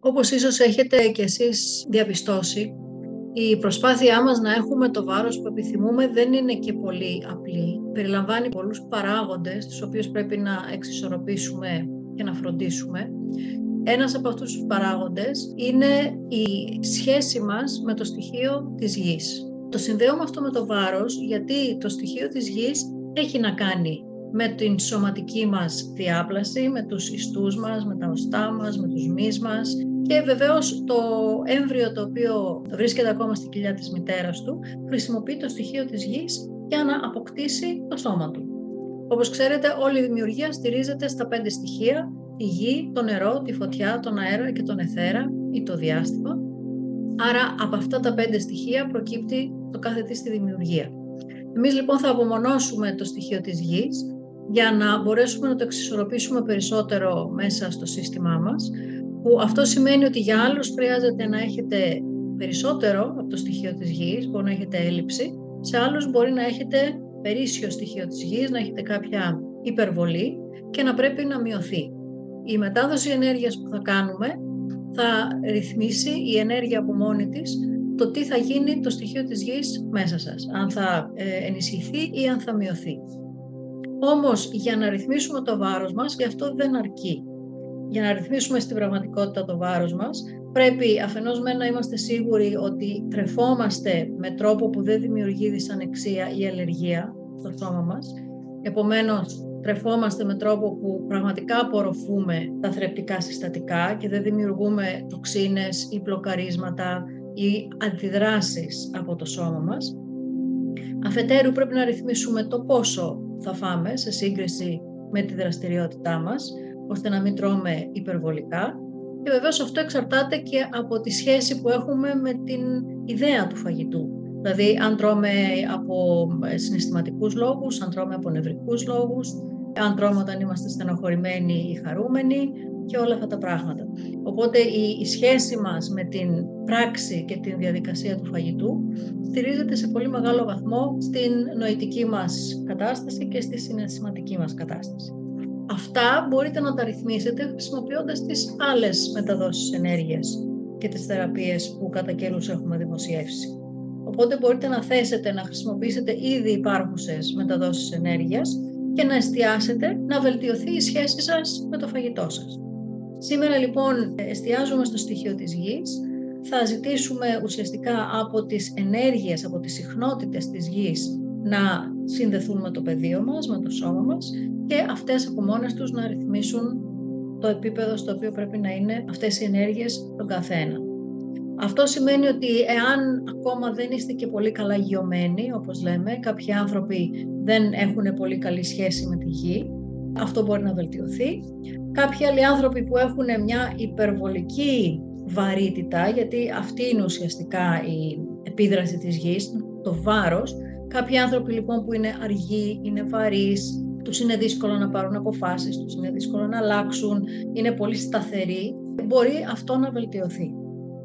Όπως ίσως έχετε και εσείς διαπιστώσει, η προσπάθειά μας να έχουμε το βάρος που επιθυμούμε δεν είναι και πολύ απλή. Περιλαμβάνει πολλούς παράγοντες, τους οποίους πρέπει να εξισορροπήσουμε και να φροντίσουμε. Ένας από αυτούς τους παράγοντες είναι η σχέση μας με το στοιχείο της γης. Το συνδέουμε αυτό με το βάρος γιατί το στοιχείο της γης έχει να κάνει με την σωματική μας διάπλαση, με τους ιστούς μας, με τα οστά μας, με τους μυς μας και βεβαίως το έμβριο το οποίο βρίσκεται ακόμα στην κοιλιά της μητέρας του χρησιμοποιεί το στοιχείο της γης για να αποκτήσει το σώμα του. Όπως ξέρετε όλη η δημιουργία στηρίζεται στα πέντε στοιχεία, τη γη, το νερό, τη φωτιά, τον αέρα και τον εθέρα ή το διάστημα. Άρα από αυτά τα πέντε στοιχεία προκύπτει το κάθε τι στη δημιουργία. Εμείς λοιπόν θα απομονώσουμε το στοιχείο της γης για να μπορέσουμε να το εξισορροπήσουμε περισσότερο μέσα στο σύστημά μας, που αυτό σημαίνει ότι για άλλους χρειάζεται να έχετε περισσότερο από το στοιχείο της γης, μπορεί να έχετε έλλειψη, σε άλλους μπορεί να έχετε περίσσιο στοιχείο της γης, να έχετε κάποια υπερβολή και να πρέπει να μειωθεί. Η μετάδοση ενέργειας που θα κάνουμε θα ρυθμίσει η ενέργεια από μόνη της το τι θα γίνει το στοιχείο της γης μέσα σας, αν θα ε, ενισχυθεί ή αν θα μειωθεί. Όμως για να ρυθμίσουμε το βάρος μας, γι' αυτό δεν αρκεί. Για να ρυθμίσουμε στην πραγματικότητα το βάρος μας, πρέπει αφενός με να είμαστε σίγουροι ότι τρεφόμαστε με τρόπο που δεν δημιουργεί δυσανεξία ή αλλεργία στο σώμα μας. Επομένως, τρεφόμαστε με τρόπο που πραγματικά απορροφούμε τα θρεπτικά συστατικά και δεν δημιουργούμε τοξίνες ή μπλοκαρίσματα ή αντιδράσεις από το σώμα μας. Αφετέρου πρέπει να ρυθμίσουμε το πόσο θα φάμε σε σύγκριση με τη δραστηριότητά μας, ώστε να μην τρώμε υπερβολικά. Και βεβαίως αυτό εξαρτάται και από τη σχέση που έχουμε με την ιδέα του φαγητού. Δηλαδή αν τρώμε από συναισθηματικούς λόγους, αν τρώμε από νευρικούς λόγους, αν τρώμε όταν είμαστε στενοχωρημένοι ή χαρούμενοι και όλα αυτά τα πράγματα. Οπότε η, η σχέση μας με την πράξη και την διαδικασία του φαγητού στηρίζεται σε πολύ μεγάλο βαθμό στην νοητική μας κατάσταση και στη συναισθηματική μας κατάσταση. Αυτά μπορείτε να τα ρυθμίσετε χρησιμοποιώντας τις άλλες μεταδόσεις ενέργειας και τις θεραπείες που κατά καιρούς έχουμε δημοσιεύσει. Οπότε μπορείτε να θέσετε να χρησιμοποιήσετε ήδη υπάρχουσες μεταδόσεις ενέργειας και να εστιάσετε να βελτιωθεί η σχέση σας με το φαγητό σας. Σήμερα λοιπόν εστιάζουμε στο στοιχείο της γης. Θα ζητήσουμε ουσιαστικά από τις ενέργειες, από τις συχνότητες της γης να συνδεθούν με το πεδίο μας, με το σώμα μας και αυτές από μόνες τους να ρυθμίσουν το επίπεδο στο οποίο πρέπει να είναι αυτές οι ενέργειες τον καθένα. Αυτό σημαίνει ότι εάν ακόμα δεν είστε και πολύ καλά γιωμένοι, όπως λέμε, κάποιοι άνθρωποι δεν έχουν πολύ καλή σχέση με τη γη, αυτό μπορεί να βελτιωθεί. Κάποιοι άλλοι άνθρωποι που έχουν μια υπερβολική βαρύτητα, γιατί αυτή είναι ουσιαστικά η επίδραση της γης, το βάρος. Κάποιοι άνθρωποι λοιπόν που είναι αργοί, είναι βαρύς, τους είναι δύσκολο να πάρουν αποφάσεις, τους είναι δύσκολο να αλλάξουν, είναι πολύ σταθεροί, μπορεί αυτό να βελτιωθεί.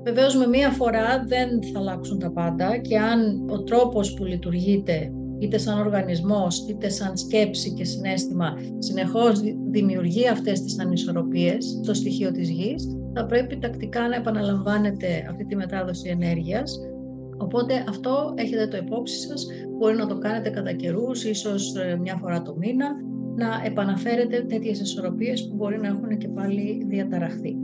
Βεβαίως με μία φορά δεν θα αλλάξουν τα πάντα και αν ο τρόπος που λειτουργείτε είτε σαν οργανισμός, είτε σαν σκέψη και συνέστημα, συνεχώς δημιουργεί αυτές τις ανισορροπίες στο στοιχείο της γης, θα πρέπει τακτικά να επαναλαμβάνετε αυτή τη μετάδοση ενέργειας. Οπότε αυτό έχετε το υπόψη σας, μπορεί να το κάνετε κατά καιρούς, ίσως ε, μια φορά το μήνα, να επαναφέρετε τέτοιες ισορροπίες που μπορεί να έχουν και πάλι διαταραχθεί.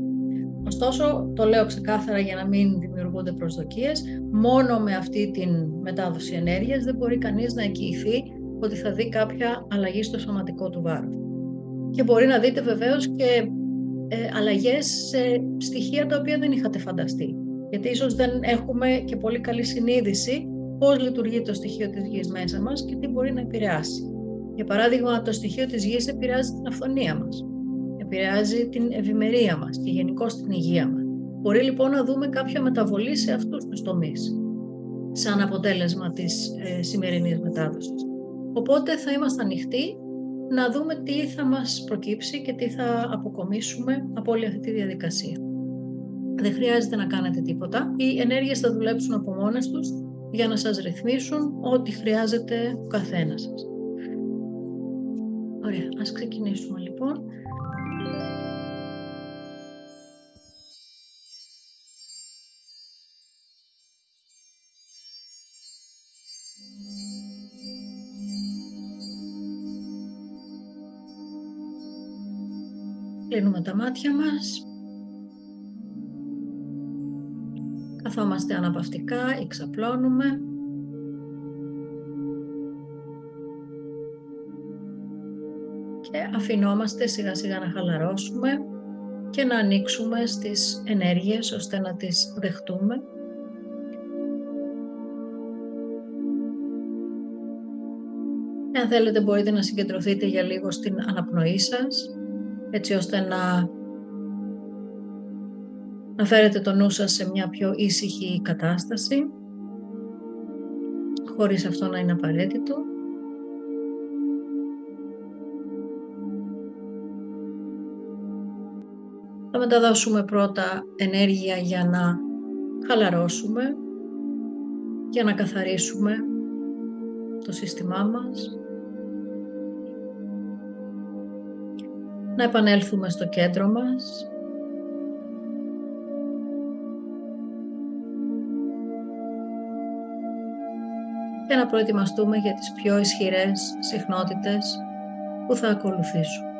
Ωστόσο, το λέω ξεκάθαρα για να μην δημιουργούνται προσδοκίες, μόνο με αυτή τη μετάδοση ενέργειας δεν μπορεί κανείς να εγγυηθεί ότι θα δει κάποια αλλαγή στο σωματικό του βάρος. Και μπορεί να δείτε βεβαίως και ε, αλλαγές σε στοιχεία τα οποία δεν είχατε φανταστεί. Γιατί ίσως δεν έχουμε και πολύ καλή συνείδηση πώς λειτουργεί το στοιχείο της γης μέσα μας και τι μπορεί να επηρεάσει. Για παράδειγμα, το στοιχείο της γης επηρεάζει την αυθονία μας επηρεάζει την ευημερία μας και γενικώ την υγεία μας. Μπορεί λοιπόν να δούμε κάποια μεταβολή σε αυτούς τους τομείς σαν αποτέλεσμα της ε, σημερινής μετάδοσης. Οπότε θα είμαστε ανοιχτοί να δούμε τι θα μας προκύψει και τι θα αποκομίσουμε από όλη αυτή τη διαδικασία. Δεν χρειάζεται να κάνετε τίποτα. Οι ενέργειες θα δουλέψουν από μόνες τους για να σας ρυθμίσουν ό,τι χρειάζεται ο καθένας σας. Ωραία, ας ξεκινήσουμε λοιπόν. Κλείνουμε τα μάτια μας. Καθόμαστε αναπαυτικά, εξαπλώνουμε. Και αφινόμαστε σιγά σιγά να χαλαρώσουμε και να ανοίξουμε στις ενέργειες ώστε να τις δεχτούμε. Αν θέλετε μπορείτε να συγκεντρωθείτε για λίγο στην αναπνοή σας, έτσι ώστε να, να φέρετε το νου σας σε μια πιο ήσυχη κατάσταση, χωρίς αυτό να είναι απαραίτητο. Θα μεταδώσουμε πρώτα ενέργεια για να χαλαρώσουμε, για να καθαρίσουμε το σύστημά μας. Να επανέλθουμε στο κέντρο μας. Και να προετοιμαστούμε για τις πιο ισχυρές συχνότητες που θα ακολουθήσουν.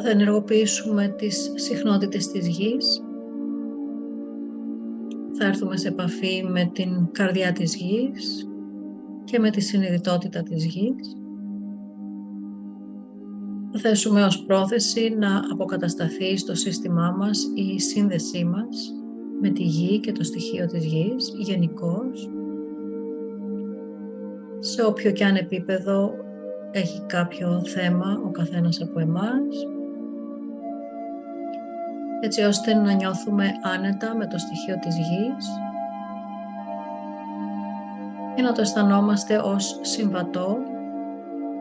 Θα ενεργοποιήσουμε τις συχνότητες της γης. Θα έρθουμε σε επαφή με την καρδιά της γης και με τη συνειδητότητα της γης. Θα θέσουμε ως πρόθεση να αποκατασταθεί στο σύστημά μας η σύνδεσή μας με τη γη και το στοιχείο της γης γενικώ. σε όποιο και αν επίπεδο έχει κάποιο θέμα ο καθένας από εμάς έτσι ώστε να νιώθουμε άνετα με το στοιχείο της γης και να το αισθανόμαστε ως συμβατό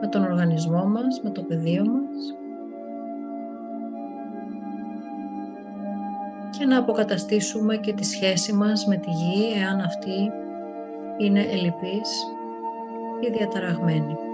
με τον οργανισμό μας, με το πεδίο μας και να αποκαταστήσουμε και τη σχέση μας με τη γη εάν αυτή είναι ελλειπής ή διαταραγμένη.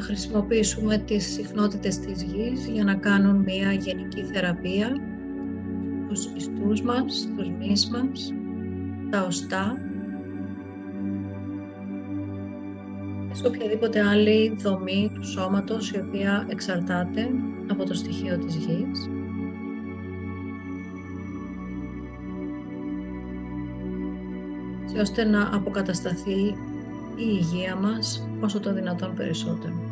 Θα χρησιμοποιήσουμε τις συχνότητες της γης για να κάνουν μια γενική θεραπεία τους ιστούς μας, τους μυς μας, τα οστά και σε οποιαδήποτε άλλη δομή του σώματος η οποία εξαρτάται από το στοιχείο της γης. ώστε να αποκατασταθεί η υγεία μας όσο το δυνατόν περισσότερο.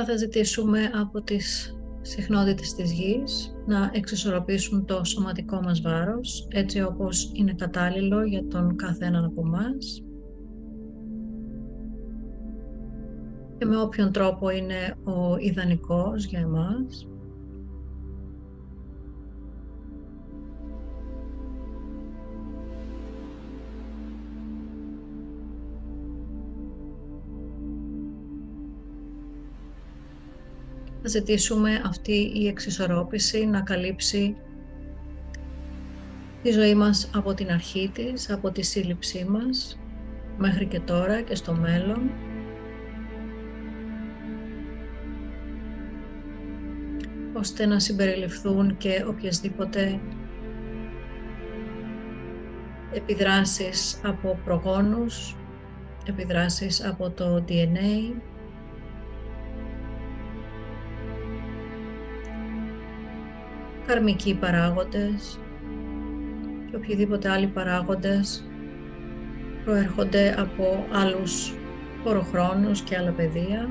Τώρα θα ζητήσουμε από τις συχνότητες της γης να εξισορροπήσουν το σωματικό μας βάρος έτσι όπως είναι κατάλληλο για τον κάθε έναν από μας και με όποιον τρόπο είναι ο ιδανικός για εμάς. Θα ζητήσουμε αυτή η εξισορρόπηση να καλύψει τη ζωή μας από την αρχή της, από τη σύλληψή μας, μέχρι και τώρα και στο μέλλον. ώστε να συμπεριληφθούν και οποιασδήποτε επιδράσεις από προγόνους, επιδράσεις από το DNA, καρμικοί παράγοντες και οποιοδήποτε άλλοι παράγοντες προέρχονται από άλλους χωροχρόνους και άλλα πεδία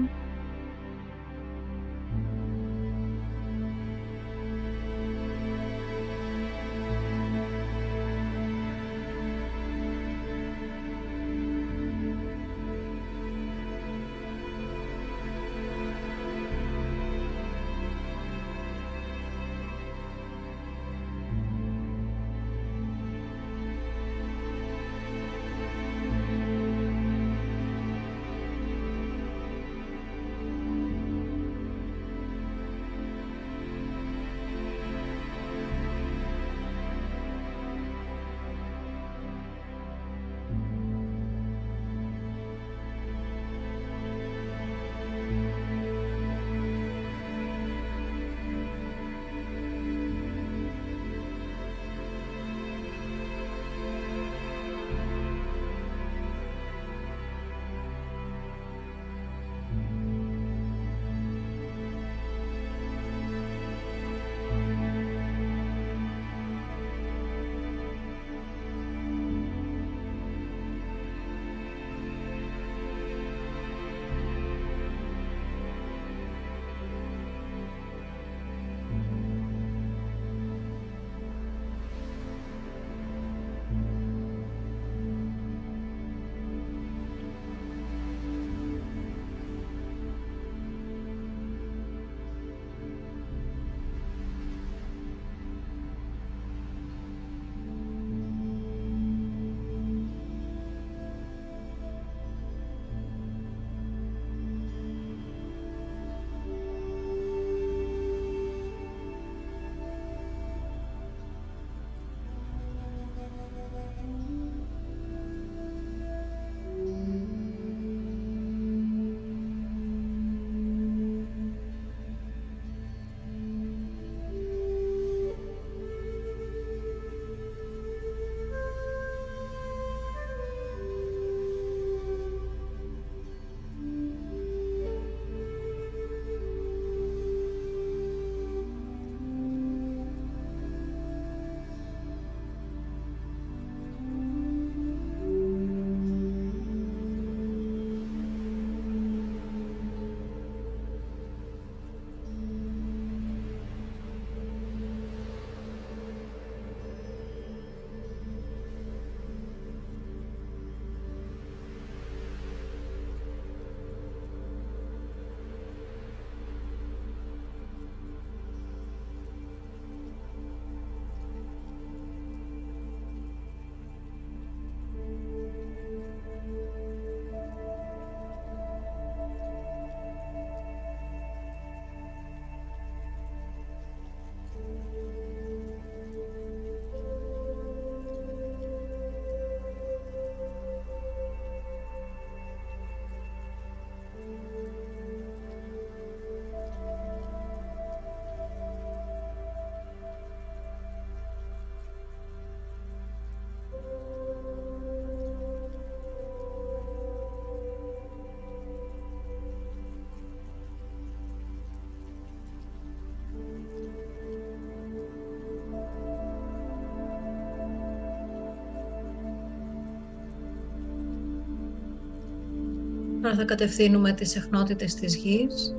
Τώρα θα κατευθύνουμε τις εχνότητες της γης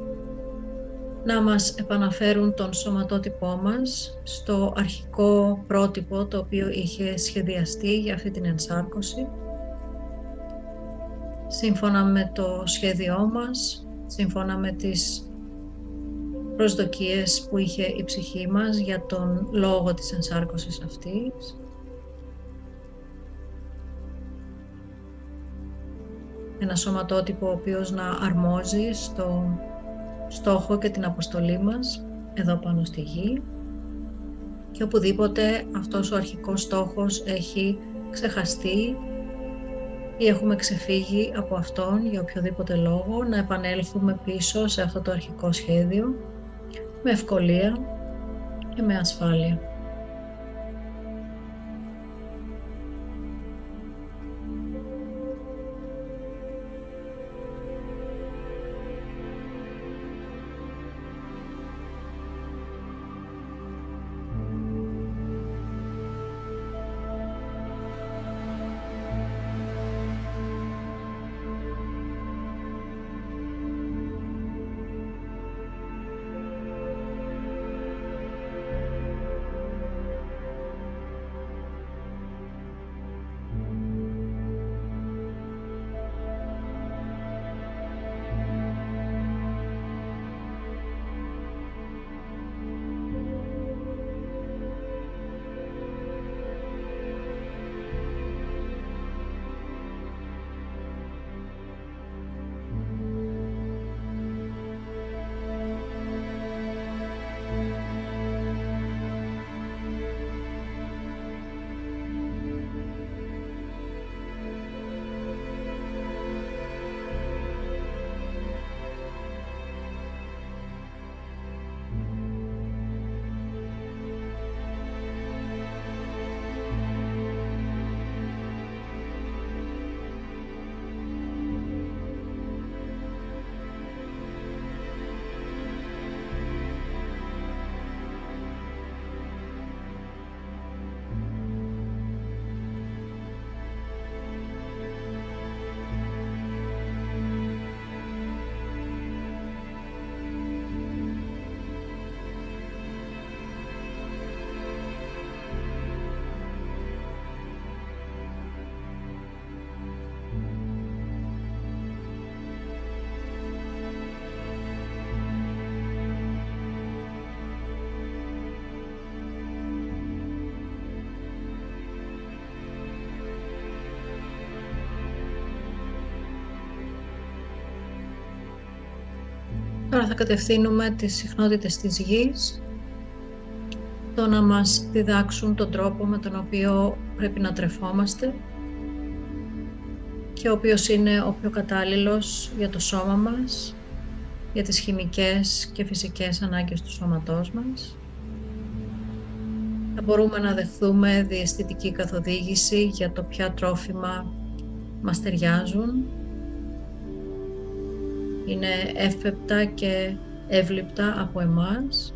να μας επαναφέρουν τον σωματότυπό μας στο αρχικό πρότυπο το οποίο είχε σχεδιαστεί για αυτή την ενσάρκωση. Σύμφωνα με το σχέδιό μας, σύμφωνα με τις προσδοκίες που είχε η ψυχή μας για τον λόγο της ενσάρκωσης αυτής. Ένα σωματότυπο ο οποίος να αρμόζει στο στόχο και την αποστολή μας εδώ πάνω στη γη και οπουδήποτε αυτός ο αρχικός στόχος έχει ξεχαστεί ή έχουμε ξεφύγει από αυτόν για οποιοδήποτε λόγο να επανέλθουμε πίσω σε αυτό το αρχικό σχέδιο με ευκολία και με ασφάλεια. Τώρα θα κατευθύνουμε τις συχνότητες της γης το να μας διδάξουν τον τρόπο με τον οποίο πρέπει να τρεφόμαστε και ο οποίος είναι ο πιο κατάλληλος για το σώμα μας, για τις χημικές και φυσικές ανάγκες του σώματός μας. Θα μπορούμε να δεχθούμε διαισθητική καθοδήγηση για το ποια τρόφιμα μας ταιριάζουν είναι εύπεπτα και εύληπτα από εμάς.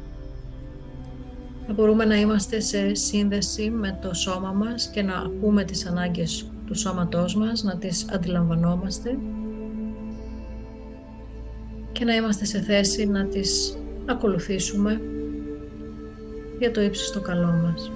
Θα μπορούμε να είμαστε σε σύνδεση με το σώμα μας και να ακούμε τις ανάγκες του σώματός μας, να τις αντιλαμβανόμαστε και να είμαστε σε θέση να τις ακολουθήσουμε για το ύψιστο καλό μας.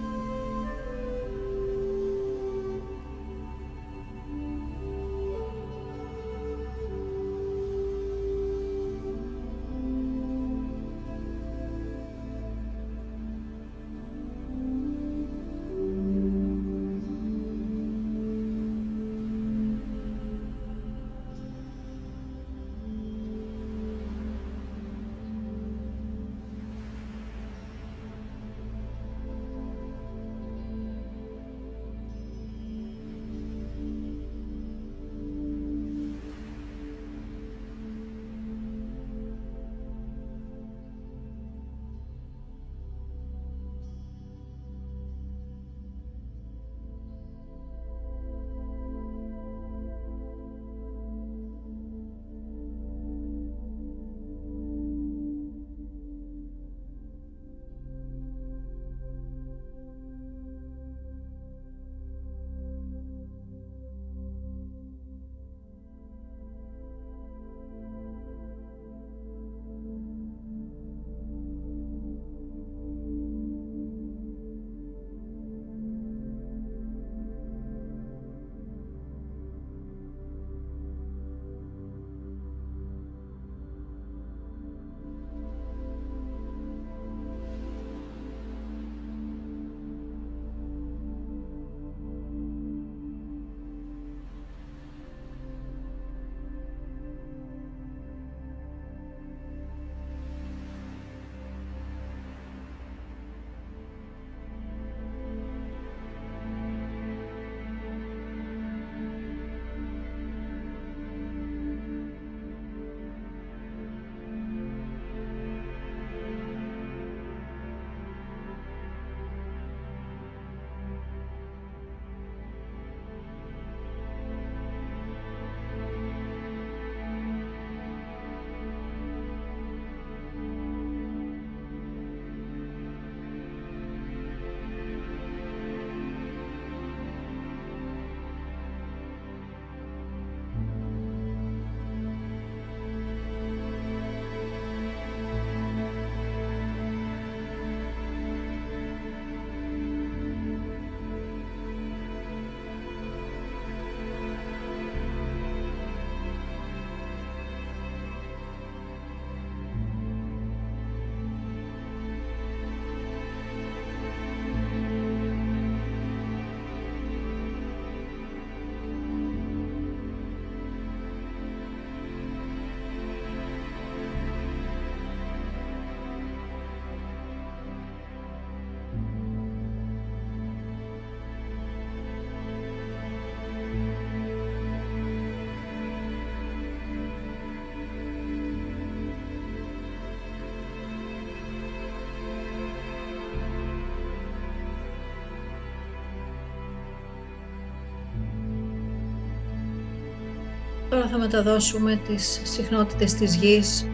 Τώρα θα μεταδώσουμε τις συχνότητες της γης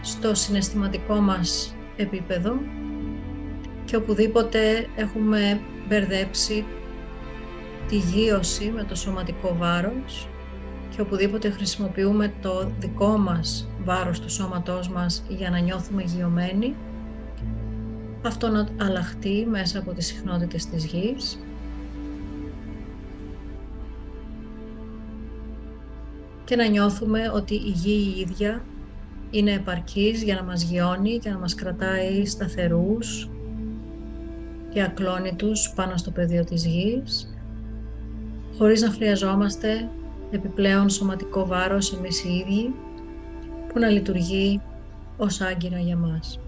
στο συναισθηματικό μας επίπεδο και οπουδήποτε έχουμε μπερδέψει τη γύρωση με το σωματικό βάρος και οπουδήποτε χρησιμοποιούμε το δικό μας βάρος του σώματός μας για να νιώθουμε γειωμένοι, αυτό να αλλάχτεί μέσα από τις συχνότητες της γης. Και να νιώθουμε ότι η γη η ίδια είναι επαρκής για να μας γιώνει και να μας κρατάει σταθερούς και ακλόνητους πάνω στο πεδίο της γης, χωρίς να χρειαζόμαστε επιπλέον σωματικό βάρος εμείς οι ίδιοι, που να λειτουργεί ως άγκυρα για μας.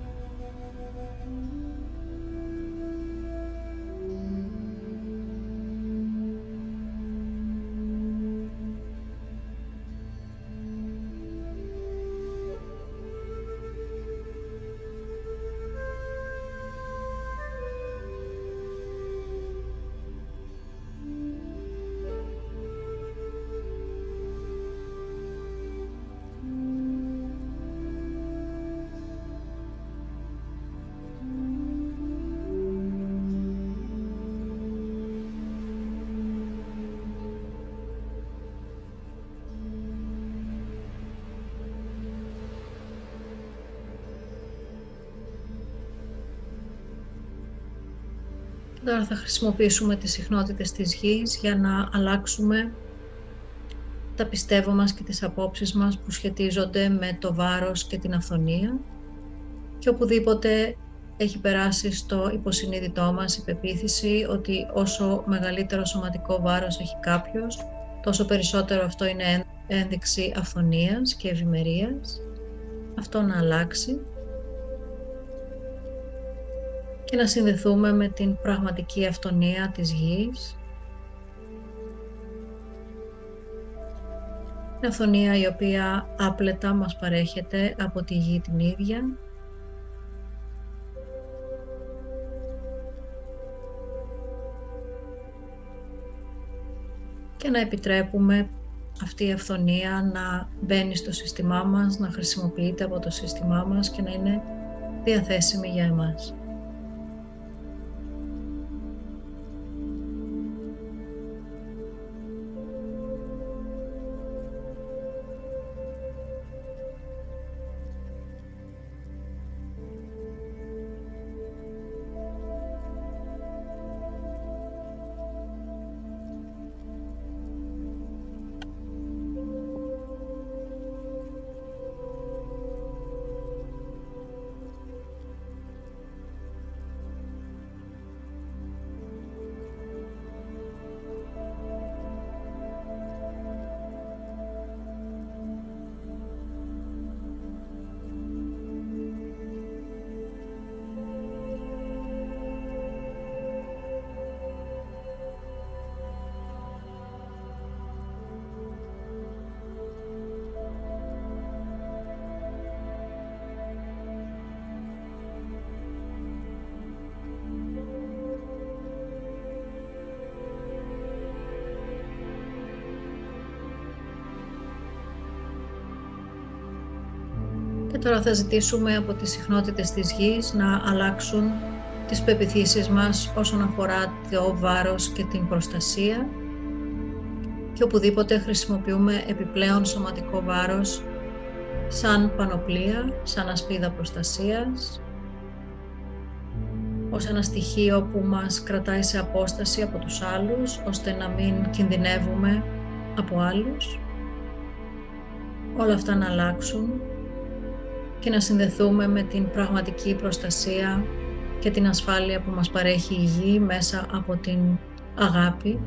Θα χρησιμοποιήσουμε τις συχνότητες της γης για να αλλάξουμε τα πιστεύω μας και τις απόψεις μας που σχετίζονται με το βάρος και την αυθονία και οπουδήποτε έχει περάσει στο υποσυνείδητό μας η πεποίθηση ότι όσο μεγαλύτερο σωματικό βάρος έχει κάποιος, τόσο περισσότερο αυτό είναι ένδειξη αυθονίας και ευημερίας. Αυτό να αλλάξει και να συνδεθούμε με την πραγματική αυτονία της γης. Μια αυθονία η οποία άπλετα μας παρέχεται από τη γη την ίδια. Και να επιτρέπουμε αυτή η αυθονία να μπαίνει στο σύστημά μας, να χρησιμοποιείται από το σύστημά μας και να είναι διαθέσιμη για εμάς. Και τώρα θα ζητήσουμε από τις συχνότητες της γης να αλλάξουν τις πεπιθήσεις μας όσον αφορά το βάρος και την προστασία και οπουδήποτε χρησιμοποιούμε επιπλέον σωματικό βάρος σαν πανοπλία, σαν ασπίδα προστασίας, ως ένα στοιχείο που μας κρατάει σε απόσταση από τους άλλους, ώστε να μην κινδυνεύουμε από άλλους. Όλα αυτά να αλλάξουν και να συνδεθούμε με την πραγματική προστασία και την ασφάλεια που μας παρέχει η γη μέσα από την αγάπη.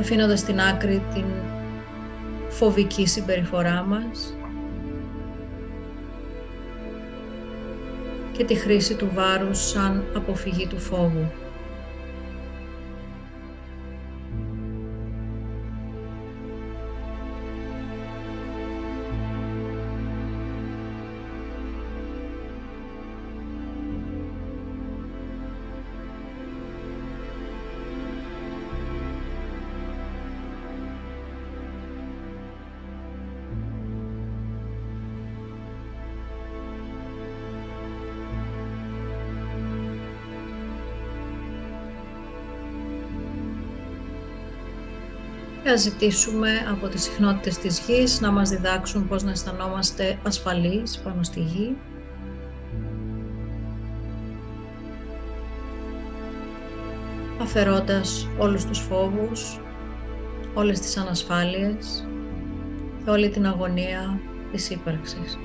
Αφήνοντας στην άκρη την φοβική συμπεριφορά μας και τη χρήση του βάρους σαν αποφυγή του φόβου. Και ας ζητήσουμε από τις συχνότητες της γης να μας διδάξουν πώς να αισθανόμαστε ασφαλείς πάνω στη γη. Αφαιρώντας όλους τους φόβους, όλες τις ανασφάλειες και όλη την αγωνία της ύπαρξης.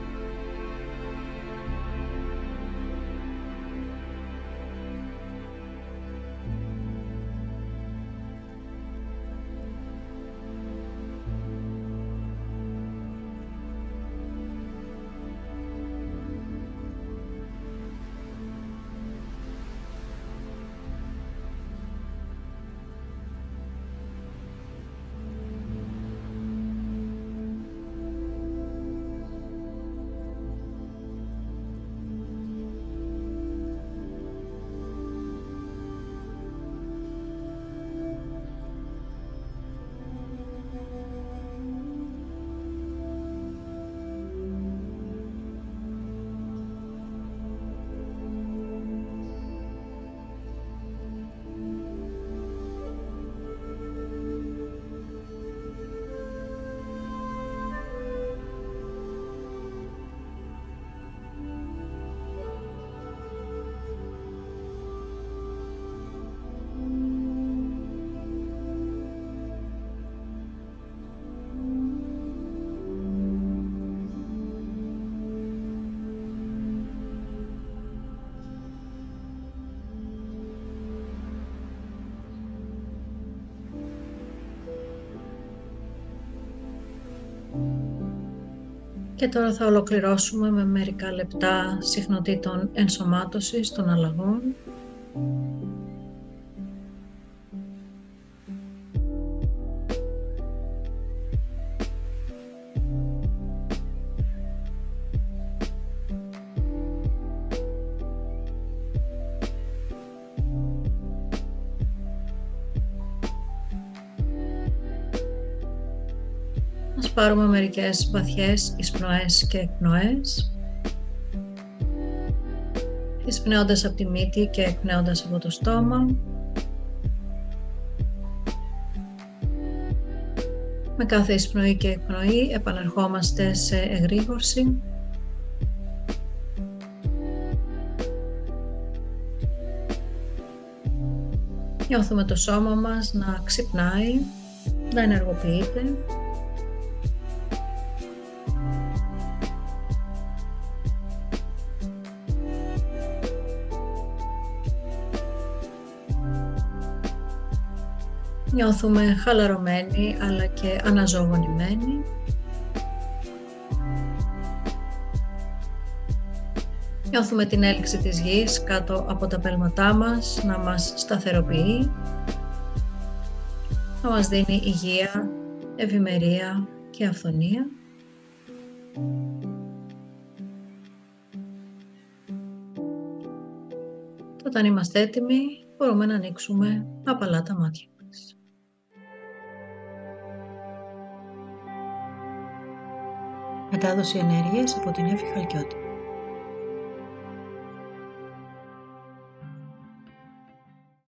Και τώρα θα ολοκληρώσουμε με μερικά λεπτά συχνοτήτων ενσωμάτωσης των αλλαγών. Πάρουμε μερικές βαθιές εισπνοές και εκπνοές. Εισπνέοντας από τη μύτη και εκπνέοντας από το στόμα. Με κάθε εισπνοή και εκπνοή επανερχόμαστε σε εγρήγορση. Νιώθουμε το σώμα μας να ξυπνάει, να ενεργοποιείται. Νιώθουμε χαλαρωμένοι αλλά και αναζωογονημένοι. Νιώθουμε την έλξη της γης κάτω από τα πέλματά μας να μας σταθεροποιεί, να μας δίνει υγεία, ευημερία και αυθονία. Όταν είμαστε έτοιμοι μπορούμε να ανοίξουμε απαλά τα μάτια. Μετάδοση ενέργειας από την Εύη Χαλκιώτη.